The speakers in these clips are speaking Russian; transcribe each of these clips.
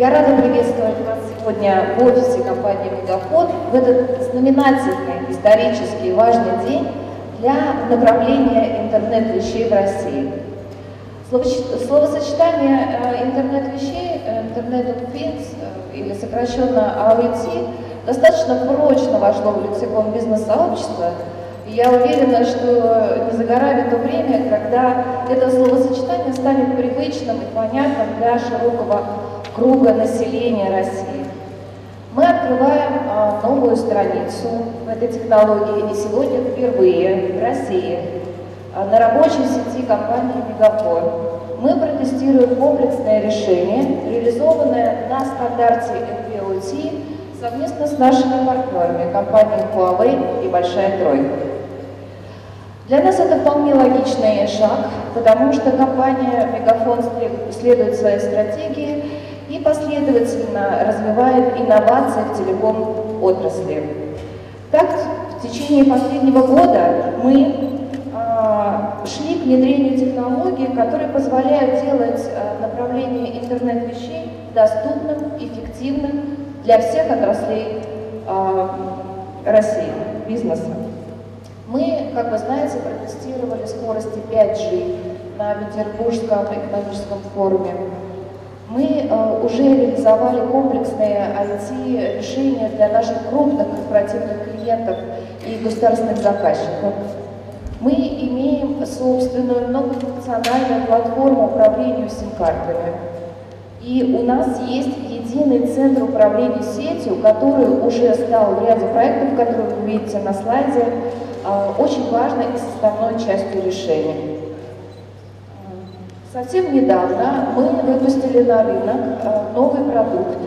Я рада приветствовать вас сегодня в офисе компании «Мегафон» в этот знаменательный, исторический, важный день для направления интернет-вещей в России. Словосочетание э, интернет-вещей, э, интернет of things, э, или сокращенно IoT, достаточно прочно вошло в лексикон бизнес-сообщества, я уверена, что не за горами то время, когда это словосочетание станет привычным и понятным для широкого круга населения России. Мы открываем а, новую страницу в этой технологии, и сегодня впервые в России а, на рабочей сети компании Мегафон мы протестируем комплексное решение, реализованное на стандарте MPOT совместно с нашими партнерами, компанией Huawei и Большая Тройка. Для нас это вполне логичный шаг, потому что компания Мегафон следует своей стратегии и последовательно развивает инновации в телеком-отрасли. Так, в течение последнего года мы э, шли к внедрению технологий, которые позволяют делать э, направление интернет-вещей доступным, эффективным для всех отраслей э, России, бизнеса. Мы, как вы знаете, протестировали скорости 5G на Петербургском экономическом форуме. Мы э, уже реализовали комплексные IT-решения для наших крупных корпоративных клиентов и государственных заказчиков. Мы имеем собственную многофункциональную платформу управления сим-картами. И у нас есть единый центр управления сетью, который уже стал в ряде проектов, которые вы видите на слайде, а, очень важной и составной частью решения. Совсем недавно мы выпустили на рынок а, новый продукт.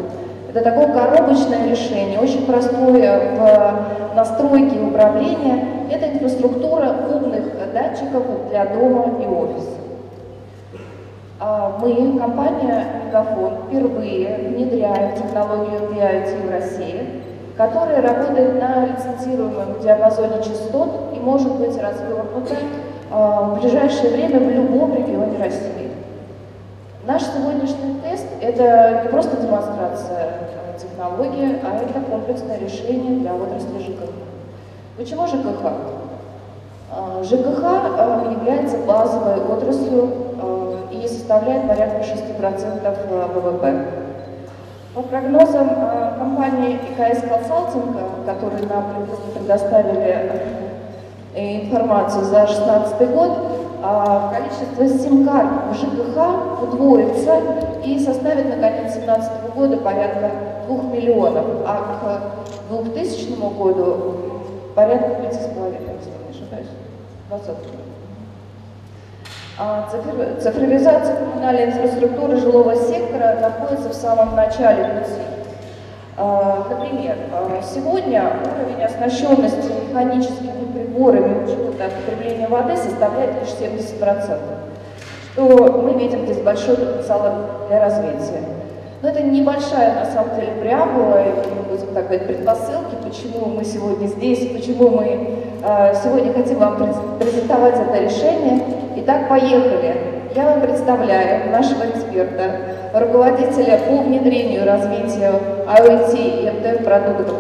Это такое коробочное решение, очень простое в настройке и управлении. Это инфраструктура умных датчиков для дома и офиса. А, мы, компания Мегафон, впервые внедряем технологию BIOT в России которая работает на лицензируемом диапазоне частот и может быть развернута а, в ближайшее время в любом регионе России. Наш сегодняшний тест – это не просто демонстрация а, технологии, а это комплексное решение для отрасли ЖКХ. Почему ЖКХ? А, ЖКХ является базовой отраслью и составляет порядка 6% ВВП. По прогнозам компании ИКС Консалтинг, которые нам предоставили э, информацию за 2016 год, количество сим-карт в ЖКХ удвоится и составит на конец 2017 года порядка 2 миллионов, а к 2000 году порядка 5,5, если не ошибаюсь, 20 миллионов. А цифровизация коммунальной инфраструктуры жилого сектора находится в самом начале пути. А, например, а, сегодня уровень оснащенности механическими приборами учета потребления воды составляет лишь 70%, что мы видим здесь большой потенциал для развития. Но это небольшая, на самом деле, преамбула, будем так говорить, предпосылки, почему мы сегодня здесь, почему мы сегодня хотим вам презентовать это решение. Итак, поехали. Я вам представляю нашего эксперта, руководителя по внедрению и развитию IoT и МТФ продуктов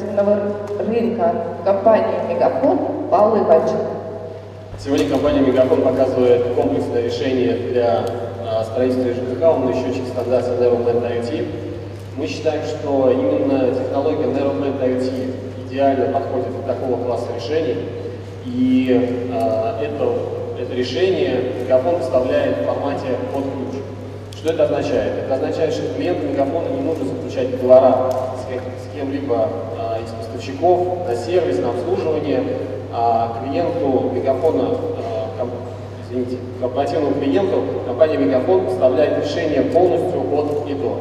корпоративного рынка компании Мегафон Павла Иванченко. Сегодня компания Мегафон показывает комплексное решение для а, строительства ЖКХ, через стандарт Narrowband IoT. Мы считаем, что именно технология Narrowband IoT идеально подходит для такого класса решений, и э, это это решение Мегафон поставляет в формате под ключ. Что это означает? Это означает, что клиенту Мегафона не нужно заключать договора с кем-либо а, поставщиков на сервис, на обслуживание, а клиенту Мегафона, ком, извините, корпоративному клиенту компания Мегафон поставляет решение полностью от и до.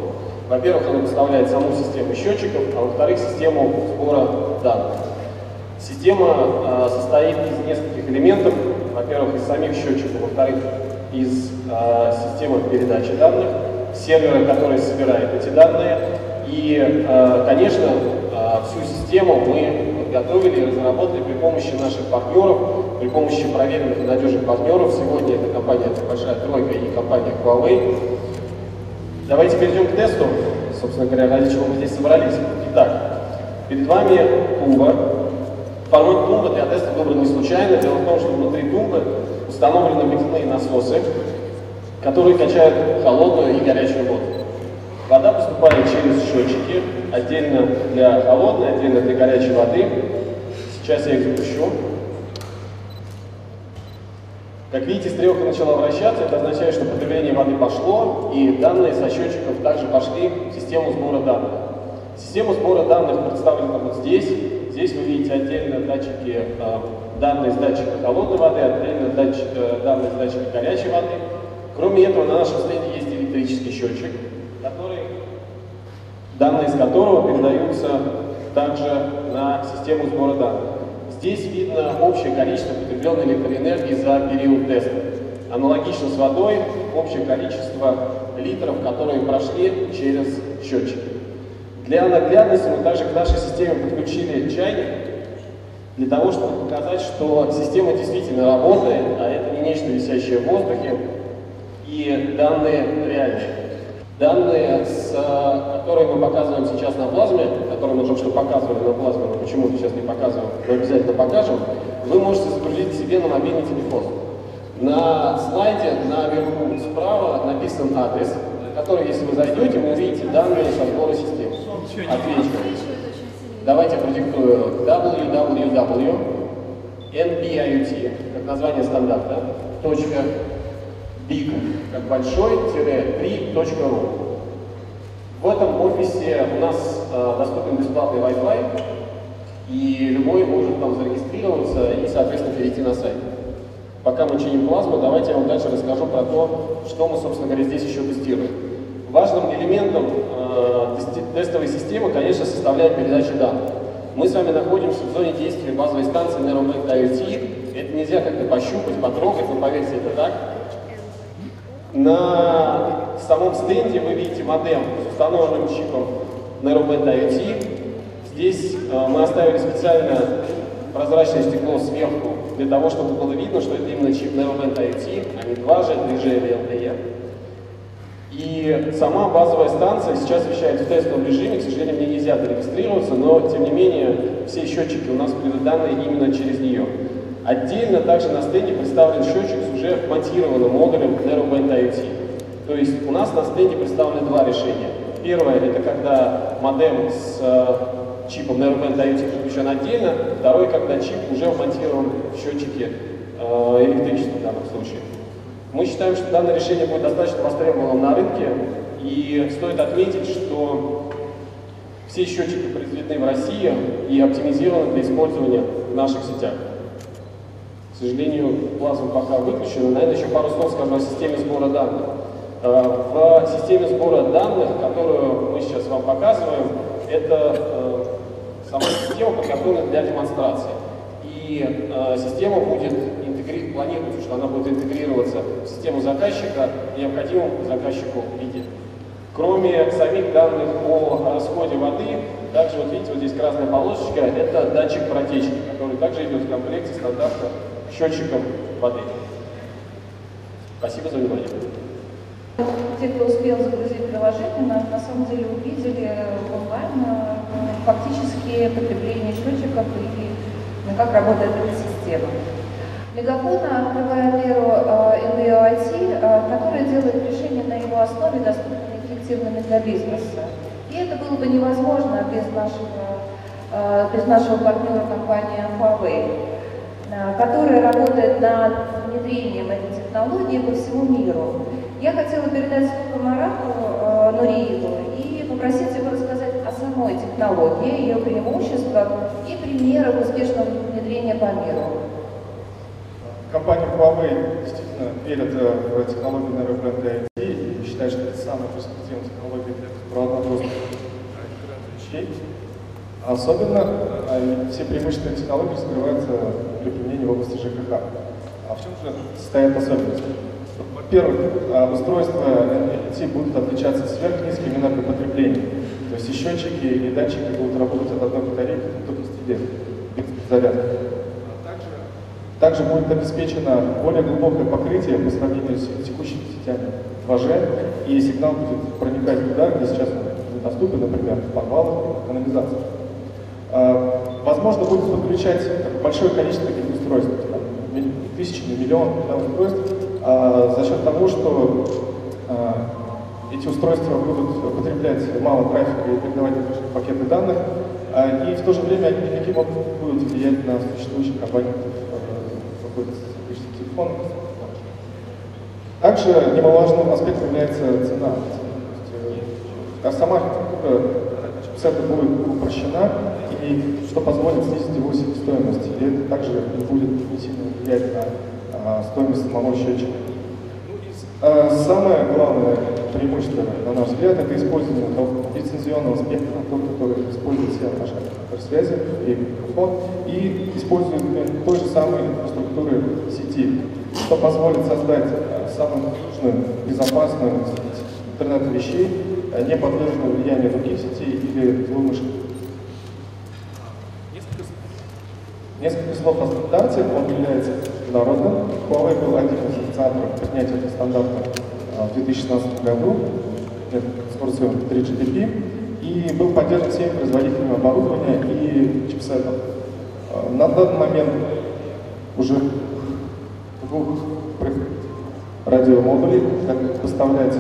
Во-первых, она поставляет саму систему счетчиков, а во-вторых, систему сбора данных. Система э, состоит из нескольких элементов. Во-первых, из самих счетчиков, во-вторых, из э, системы передачи данных, сервера, который собирает эти данные. И, э, конечно, э, всю систему мы подготовили и разработали при помощи наших партнеров, при помощи проверенных и надежных партнеров. Сегодня это компания «Большая тройка» и компания Huawei. Давайте перейдем к тесту, собственно говоря, ради чего мы здесь собрались. Итак, перед вами тумба. Формат тумбы для теста выбран не случайно. Дело в том, что внутри тумбы установлены водяные насосы, которые качают холодную и горячую воду. Вода поступает через счетчики, отдельно для холодной, отдельно для горячей воды. Сейчас я их запущу. Как видите, стрелка начала вращаться, это означает, что потребление воды пошло, и данные со счетчиков также пошли в систему сбора данных. Система сбора данных представлена вот здесь. Здесь вы видите отдельно датчики, э, данные с датчика холодной воды, отдельно датчик, э, данные с датчика горячей воды. Кроме этого, на нашем стенде есть электрический счетчик, данные из которого передаются также на систему сбора данных. Здесь видно общее количество потребленной электроэнергии за период теста. Аналогично с водой, общее количество литров, которые прошли через счетчики. Для наглядности мы также к нашей системе подключили чайник, для того, чтобы показать, что система действительно работает, а это не нечто висящее в воздухе, и данные реальные. Данные, с, которые мы показываем сейчас на плазме, которые мы только что показывали на плазме, но почему-то сейчас не показываем, но обязательно покажем, вы можете загрузить себе на мобильный телефон. На слайде наверху справа написан адрес, который, если вы зайдете, вы увидите данные со сбора системы. Отвечу. Давайте продиктую www nbiut, как название стандарта, точка big, как большой, тире 3.ru. В этом офисе у нас э, доступен бесплатный Wi-Fi, и любой может там зарегистрироваться и, соответственно, перейти на сайт. Пока мы чиним плазму, давайте я вам дальше расскажу про то, что мы, собственно говоря, здесь еще тестируем. Важным элементом э, тестовой системы, конечно, составляет передача данных. Мы с вами находимся в зоне действия базовой станции Neurobank IoT. Это нельзя как-то пощупать, потрогать, но поверьте, это так. На самом стенде вы видите модем с установленным чипом Narrowband IoT. Здесь э, мы оставили специально прозрачное стекло сверху, для того, чтобы было видно, что это именно чип Narrowband IoT, а не 2G, 3G или LTE. И сама базовая станция сейчас вещает в тестовом режиме, к сожалению, мне нельзя зарегистрироваться, но тем не менее все счетчики у нас данные именно через нее. Отдельно также на стенде представлен счетчик с уже вмонтированным модулем Narrowband IoT. То есть у нас на стенде представлены два решения. Первое – это когда модем с э, чипом Narrowband IoT подключен отдельно. Второе – когда чип уже вмонтирован в счетчике э, электричества в данном случае. Мы считаем, что данное решение будет достаточно востребованным на рынке, и стоит отметить, что все счетчики произведены в России и оптимизированы для использования в наших сетях. К сожалению, плазма пока выключена. Наверное, еще пару слов скажу о системе сбора данных. Э, в системе сбора данных, которую мы сейчас вам показываем, это э, сама система подготовлена для демонстрации. И э, система будет интегри... планируется, что она будет интегрироваться в систему заказчика в необходимом заказчику виде. Кроме самих данных о расходе воды, также вот видите, вот здесь красная полосочка, это датчик протечки, который также идет в комплекте стандарта счетчиком воды. Спасибо за внимание. Те, кто успел загрузить приложение, на, на самом деле увидели онлайн э, фактически потребление счетчиков и ну, как работает эта система. Мегафон открывает эру MBOIT, э, которая делает решения на его основе доступными и эффективными для бизнеса. И это было бы невозможно без нашего, э, без нашего партнера компании Huawei, которая работает над внедрением этой технологии по всему миру. Я хотела передать слово Марату э, Нуриеву и попросить его рассказать о самой технологии, ее преимуществах и примерах успешного внедрения по миру. Компания Huawei действительно верит э, в технологию нейробренда IT и считает, что это самая перспективная технология для беспроводного доступа вещей. Особенно э, все преимущества технологии скрываются при применении в области ЖКХ. А в чем же состоят особенности? Во-первых, устройства NLT будут отличаться сверхнизким энергопотреблением. То есть и счетчики, и датчики будут работать от одной батарейки до 20 лет без зарядки. А также будет обеспечено более глубокое покрытие по сравнению с текущими сетями 2G, и сигнал будет проникать туда, где сейчас недоступен, например, в подвалах. А, возможно, будет подключать большое количество таких устройств, там, тысячи, миллион устройств, а, за счет того, что а, эти устройства будут потреблять мало трафика и передавать пакеты данных, и в то же время они никаким образом будут влиять на существующих абонентов какой-то телефона. Также немаловажным аспектом является цена. А сама чипсета будет упрощена, и что позволит снизить его себестоимость. И это также не будет не сильно влиять на а, стоимость самого счетчика. А, самое главное преимущество, на наш взгляд, это использование лицензионного спектра, тот, который использует все наши связи и микрофон, и использует той же самой инфраструктуры сети, что позволит создать а, самую нужную, безопасную интернет вещей, не подверженную влиянию других сетей или злоумышленников. Несколько слов о стандарте. Он является международным. Huawei был один из инициаторов принятия этого стандарта а, в 2016 году с курсом 3GPP и был поддержан всеми производителями оборудования и чипсетов. А, на данный момент уже двух радиомодулей, как поставлять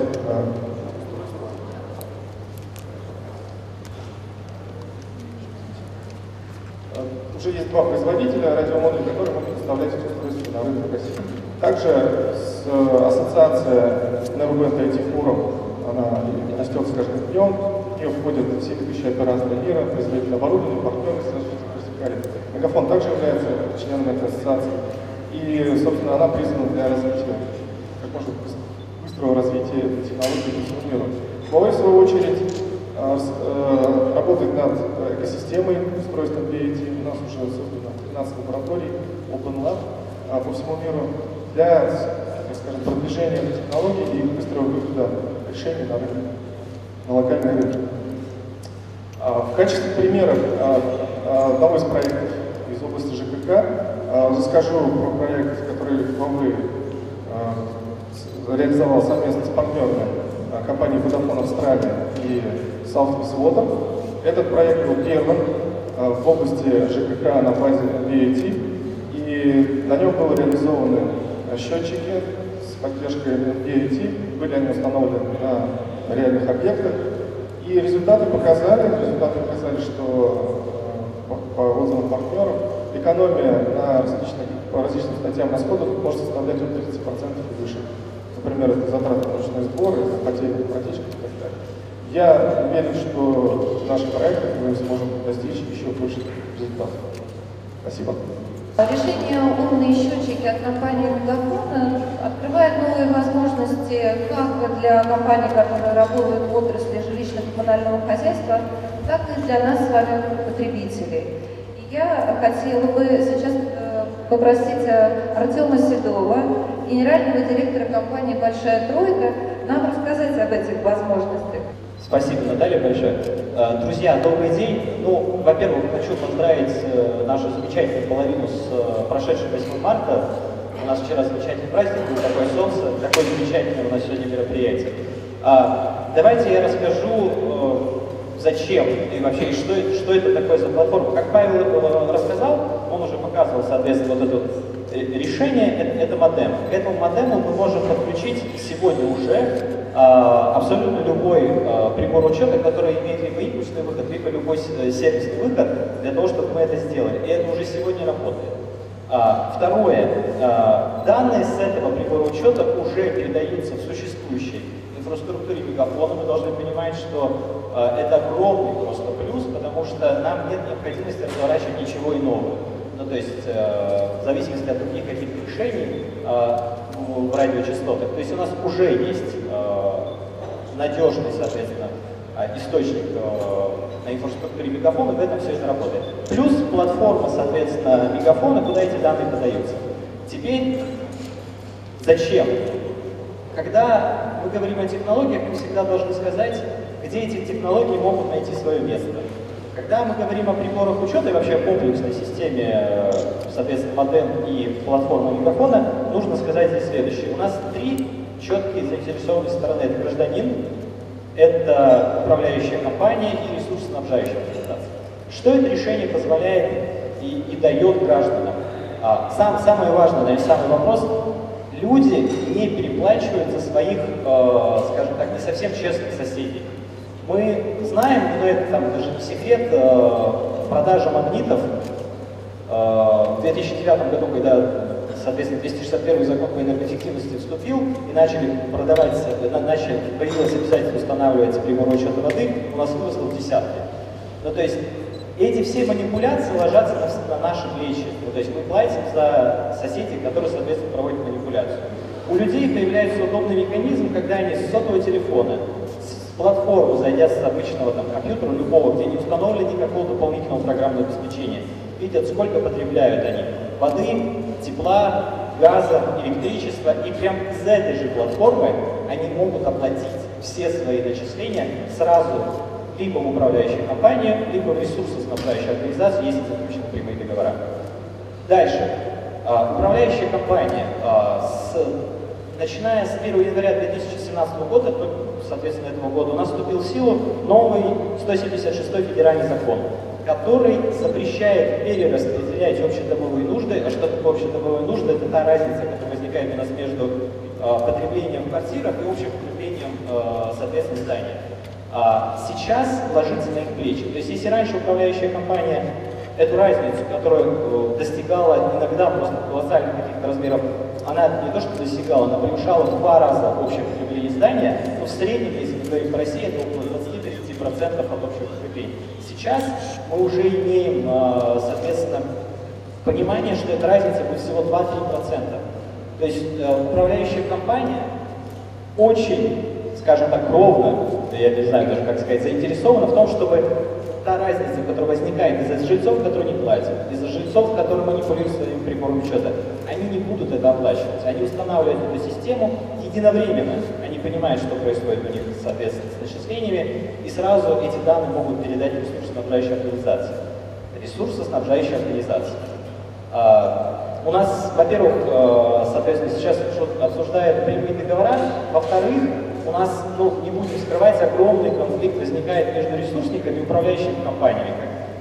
уже есть два производителя радиомодулей, которые могут поставлять эти устройства на рынок России. Также с, э, ассоциация Neuroband IT Forum, она растет с каждым днем, в нее входят все ведущие операторы мира, производители оборудования, партнеры с вертикали. Мегафон также является членом этой ассоциации. И, собственно, она призвана для развития, как можно быстрого развития этой технологии по всему миру. Huawei, в свою очередь, работает над экосистемой устройств BAT. У нас уже создано 13 лабораторий Open Lab а, по всему миру для, так скажем, продвижения технологий и быстрого выхода решений на рынок, на локальный рынок. А, в качестве примера а, одного из проектов из области ЖКК расскажу про проект, который Huawei реализовал совместно с партнерами компанией Vodafone Австралия и Southwest Water. Этот проект был первым э, в области ЖКХ на базе VAT, и на нем были реализованы счетчики с поддержкой VAT, были они установлены на реальных объектах, и результаты показали, результаты показали, что э, по отзывам партнеров экономия на различных, по различным статьям расходов может составлять от 30% и выше. Например, это затраты на ручной сбор, это потери протечки и так далее. Я уверен, что наши проекты мы сможем достичь еще больших результатов. Спасибо. Решение «Умные счетчики» от компании Мегафон открывает новые возможности как для компаний, которые работают в отрасли жилищно-коммунального хозяйства, так и для нас с вами, потребителей. И я хотела бы сейчас э, попросить э, Артема Седова, генерального директора компании «Большая тройка», нам рассказать об этих возможностях. Спасибо, Наталья, большое. Э, друзья, добрый день. Ну, во-первых, хочу поздравить э, нашу замечательную половину с э, прошедшим 8 марта. У нас вчера замечательный праздник был, такое солнце, такое замечательное у нас сегодня мероприятие. А, давайте я расскажу, зачем и вообще, что, что это такое за платформа. Как Павел рассказал, он уже показывал, соответственно, вот это решение, это, модем. К этому модему мы можем подключить сегодня уже абсолютно любой а, прибор учета, который имеет либо импульсный выход, либо любой э, сервисный выход, для того, чтобы мы это сделали. И это уже сегодня работает. А, второе. Данные с этого прибора учета уже передаются в существующей инфраструктуре мегафона. Мы должны понимать, что это огромный просто плюс, потому что нам нет необходимости разворачивать ничего иного. Ну, то есть, в зависимости от других каких-то решений, в радиочастотах. То есть у нас уже есть надежный, соответственно, э, источник э, на инфраструктуре мегафона, в этом все это работает. Плюс платформа, соответственно, мегафона, куда эти данные подаются. Теперь, зачем? Когда мы говорим о технологиях, мы всегда должны сказать, где эти технологии могут найти свое место. Когда мы говорим о приборах учета и вообще о комплексной системе, соответственно, модем и платформа мегафона, нужно сказать здесь следующее. У нас три четкие заинтересованные стороны. Это гражданин, это управляющая компания и ресурсоснабжающая организация. Что это решение позволяет и, и дает гражданам? А, сам, самое важное, наверное, самый вопрос, люди не переплачивают за своих, э, скажем так, не совсем честных соседей. Мы знаем, но это там даже не секрет, э, продажа магнитов э, в 2009 году, когда, соответственно, 261 закон по энергоэффективности вступил, и начали продавать, начали, появилось обязательно устанавливать прибор учета воды, у нас выросло в десятки. Ну, то есть эти все манипуляции ложатся на, на наши плечи. Ну, то есть мы платим за соседей, которые, соответственно, проводят манипуляцию. У людей появляется удобный механизм, когда они с сотового телефона, с платформы, зайдя с обычного там, компьютера, любого, где не установлено никакого дополнительного программного обеспечения, видят, сколько потребляют они воды, тепла, газа, электричества, и прям из этой же платформы они могут оплатить все свои начисления сразу либо в управляющей компании, либо в ресурсоснабжающей организации, если заключены прямые договора. Дальше. А, управляющая компания, а, с, начиная с 1 января 2017 года, соответственно, этого года, у нас вступил в силу новый 176 федеральный закон, который запрещает перераспределять общедомовые нужды. А что такое общедомовые нужды? Это та разница, которая возникает у нас между а, потреблением в квартирах и общим потреблением, соответственно, здания а сейчас ложится на их плечи. То есть если раньше управляющая компания эту разницу, которую э, достигала иногда просто колоссальных каких-то размеров, она не то что достигала, она превышала в два раза общее потребление здания, но в среднем, если мы говорим по России, это около 20-30% от общего потребления. Сейчас мы уже имеем, э, соответственно, понимание, что эта разница будет всего 2-3%. То есть э, управляющая компания очень скажем так, ровно, я не знаю даже как сказать, заинтересована в том, чтобы та разница, которая возникает из-за жильцов, которые не платят, из-за жильцов, которые манипулируют своим прибором учета, они не будут это оплачивать. Они устанавливают эту систему единовременно. Они понимают, что происходит у них, соответственно, с начислениями, и сразу эти данные могут передать ресурсоснабжающей организации. Ресурсоснабжающей организации. А, у нас, во-первых, э, соответственно, сейчас обсуждают прямые договора, во-вторых, у нас, ну, не будем скрывать, огромный конфликт возникает между ресурсниками и управляющими компаниями.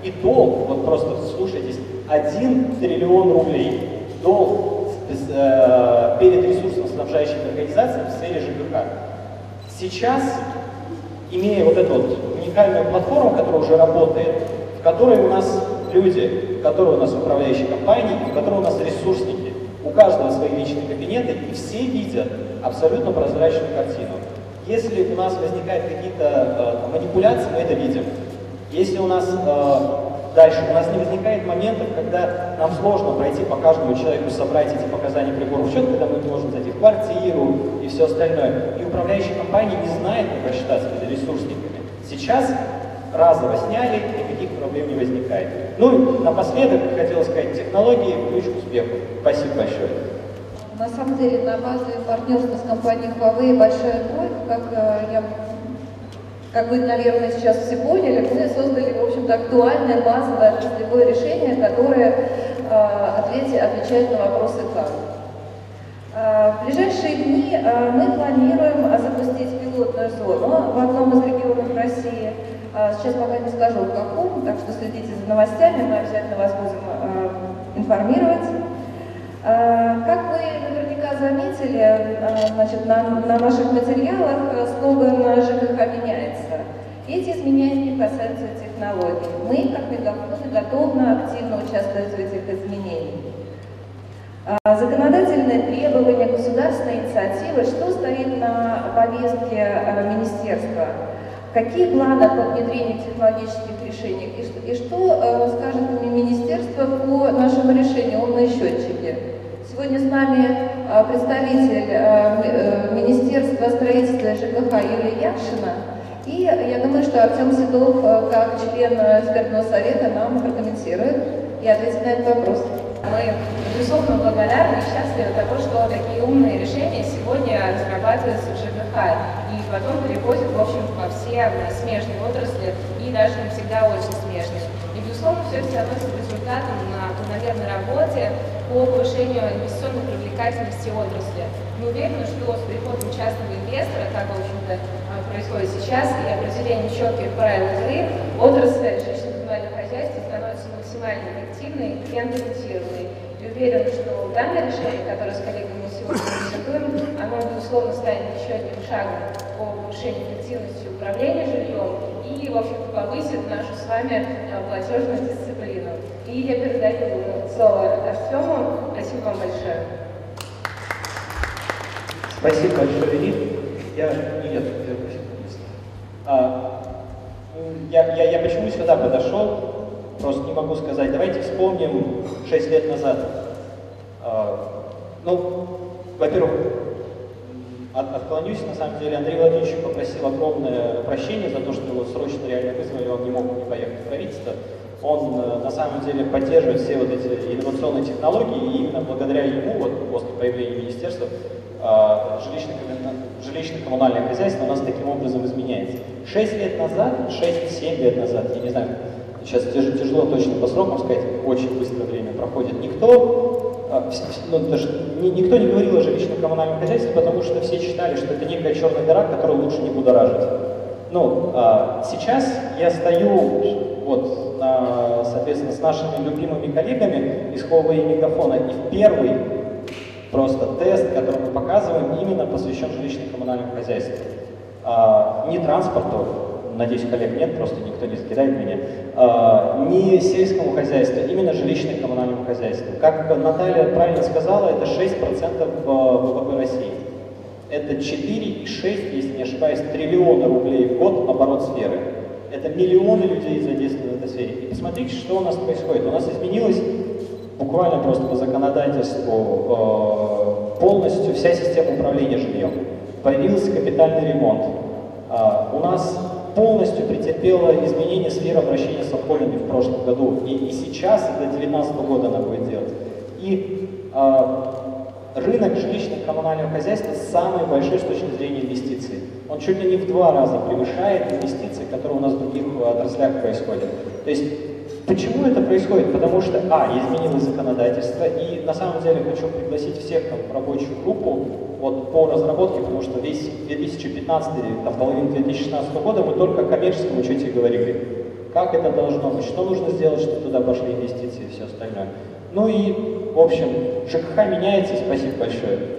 И долг, вот просто слушайтесь, 1 триллион рублей долг э, перед ресурсом снабжающими организациями в сфере ЖКХ. Сейчас, имея вот эту вот уникальную платформу, которая уже работает, в которой у нас люди, в которой у нас управляющие компании, в которой у нас ресурсники, у каждого свои личные кабинеты, и все видят абсолютно прозрачную картину. Если у нас возникают какие-то э, манипуляции, мы это видим. Если у нас э, дальше, у нас не возникает моментов, когда нам сложно пройти по каждому человеку, собрать эти показания приборов учета, когда мы можем зайти в квартиру и все остальное. И управляющая компания не знает, как рассчитаться перед ресурсниками. Сейчас разово сняли, никаких проблем не возникает. Ну и напоследок хотел сказать, технологии ключ к успеху. Спасибо большое. На самом деле на базе партнерства с компанией Huawei «Большая тройка», как э, я как вы, наверное, сейчас все поняли, мы создали, в общем-то, актуальное базовое отраслевое решение, которое э, ответи, отвечает на вопросы «как». Э, в ближайшие дни мы планируем запустить пилотную зону в одном из регионов России. Сейчас пока не скажу в каком, так что следите за новостями, мы обязательно вас будем информировать. Как вы заметили, э, значит, на, на наших материалах э, слоган ЖКХ меняется. Эти изменения не касаются технологий. Мы, как мегафоны, готовы активно участвовать в этих изменениях. Законодательные требования, государственная инициатива, что стоит на повестке министерства? Какие планы по внедрению технологических решений? И что, и что скажет министерство по нашему решению «Умные счетчики»? Сегодня с нами а, представитель а, э, Министерства строительства ЖКХ Юлия Яшина. И я думаю, что Артем Седов, а, как член экспертного совета, нам прокомментирует и ответит на этот вопрос. Мы, безусловно, благодарны и счастливы того, что такие умные решения сегодня разрабатываются в ЖКХ и потом переходят, в общем, во все смежные отрасли и даже не всегда очень смежные Безусловно, все это становится результатом на планомерной работе по повышению инвестиционной привлекательности отрасли. Мы уверены, что с приходом частного инвестора, как, в общем-то, происходит сейчас, и определением четких правил игры, отрасль жилищно-коммунального хозяйства становится максимально эффективной и ориентированной. И уверен, что данное решение, которое с коллегами сегодня презентуем, оно, безусловно, станет еще одним шагом по повышению эффективности управления жильем и, в общем-то, повысит нашу с вами платежную дисциплину. И я передаю слово Артему. Спасибо вам большое. Спасибо большое. Я, нет, а, я, я, я почему сюда подошел, просто не могу сказать. Давайте вспомним 6 лет назад. А, ну, во-первых, от, отклонюсь, на самом деле, Андрей Владимирович попросил огромное прощение за то, что его срочно реально вызвали, он не мог не поехать в правительство. Он э, на самом деле поддерживает все вот эти инновационные технологии, и именно благодаря ему, вот после появления министерства, а, жилищно-коммунальное хозяйство у нас таким образом изменяется. Шесть лет назад, шесть-семь лет назад, я не знаю, сейчас тяжело точно по срокам сказать, очень быстро время проходит, никто, ну, даже, никто не говорил о жилищно-коммунальном хозяйстве, потому что все считали, что это некая черная дыра, которую лучше не будоражить. Ну, а сейчас я стою вот, на, соответственно, с нашими любимыми коллегами из Huawei Мегафона, и первый просто тест, который мы показываем, именно посвящен жилищно-коммунальному хозяйству. А, не транспорту, надеюсь, коллег нет, просто никто не закидает меня, а, не сельскому хозяйству, именно жилищно-коммунальному хозяйству. Как Наталья правильно сказала, это 6% ВВП России. Это 4,6, если не ошибаюсь, триллиона рублей в год оборот сферы. Это миллионы людей задействованы в этой сфере. И посмотрите, что у нас происходит. У нас изменилось буквально просто по законодательству э, полностью вся система управления жильем. Появился капитальный ремонт. А, у нас полностью претерпела изменение сферы обращения с отходами в прошлом году. И, и сейчас, до 2019 года она будет делать. И а, рынок жилищно-коммунального хозяйства самый большой с точки зрения инвестиций. Он чуть ли не в два раза превышает инвестиции, которые у нас в других отраслях происходят. То есть Почему это происходит? Потому что, а, изменилось законодательство, и на самом деле хочу пригласить всех там, в рабочую группу вот, по разработке, потому что весь 2015 там, половину 2016 года мы только о коммерческом учете говорили. Как это должно быть, что нужно сделать, чтобы туда пошли инвестиции и все остальное. Ну и, в общем, ЖКХ меняется, спасибо большое.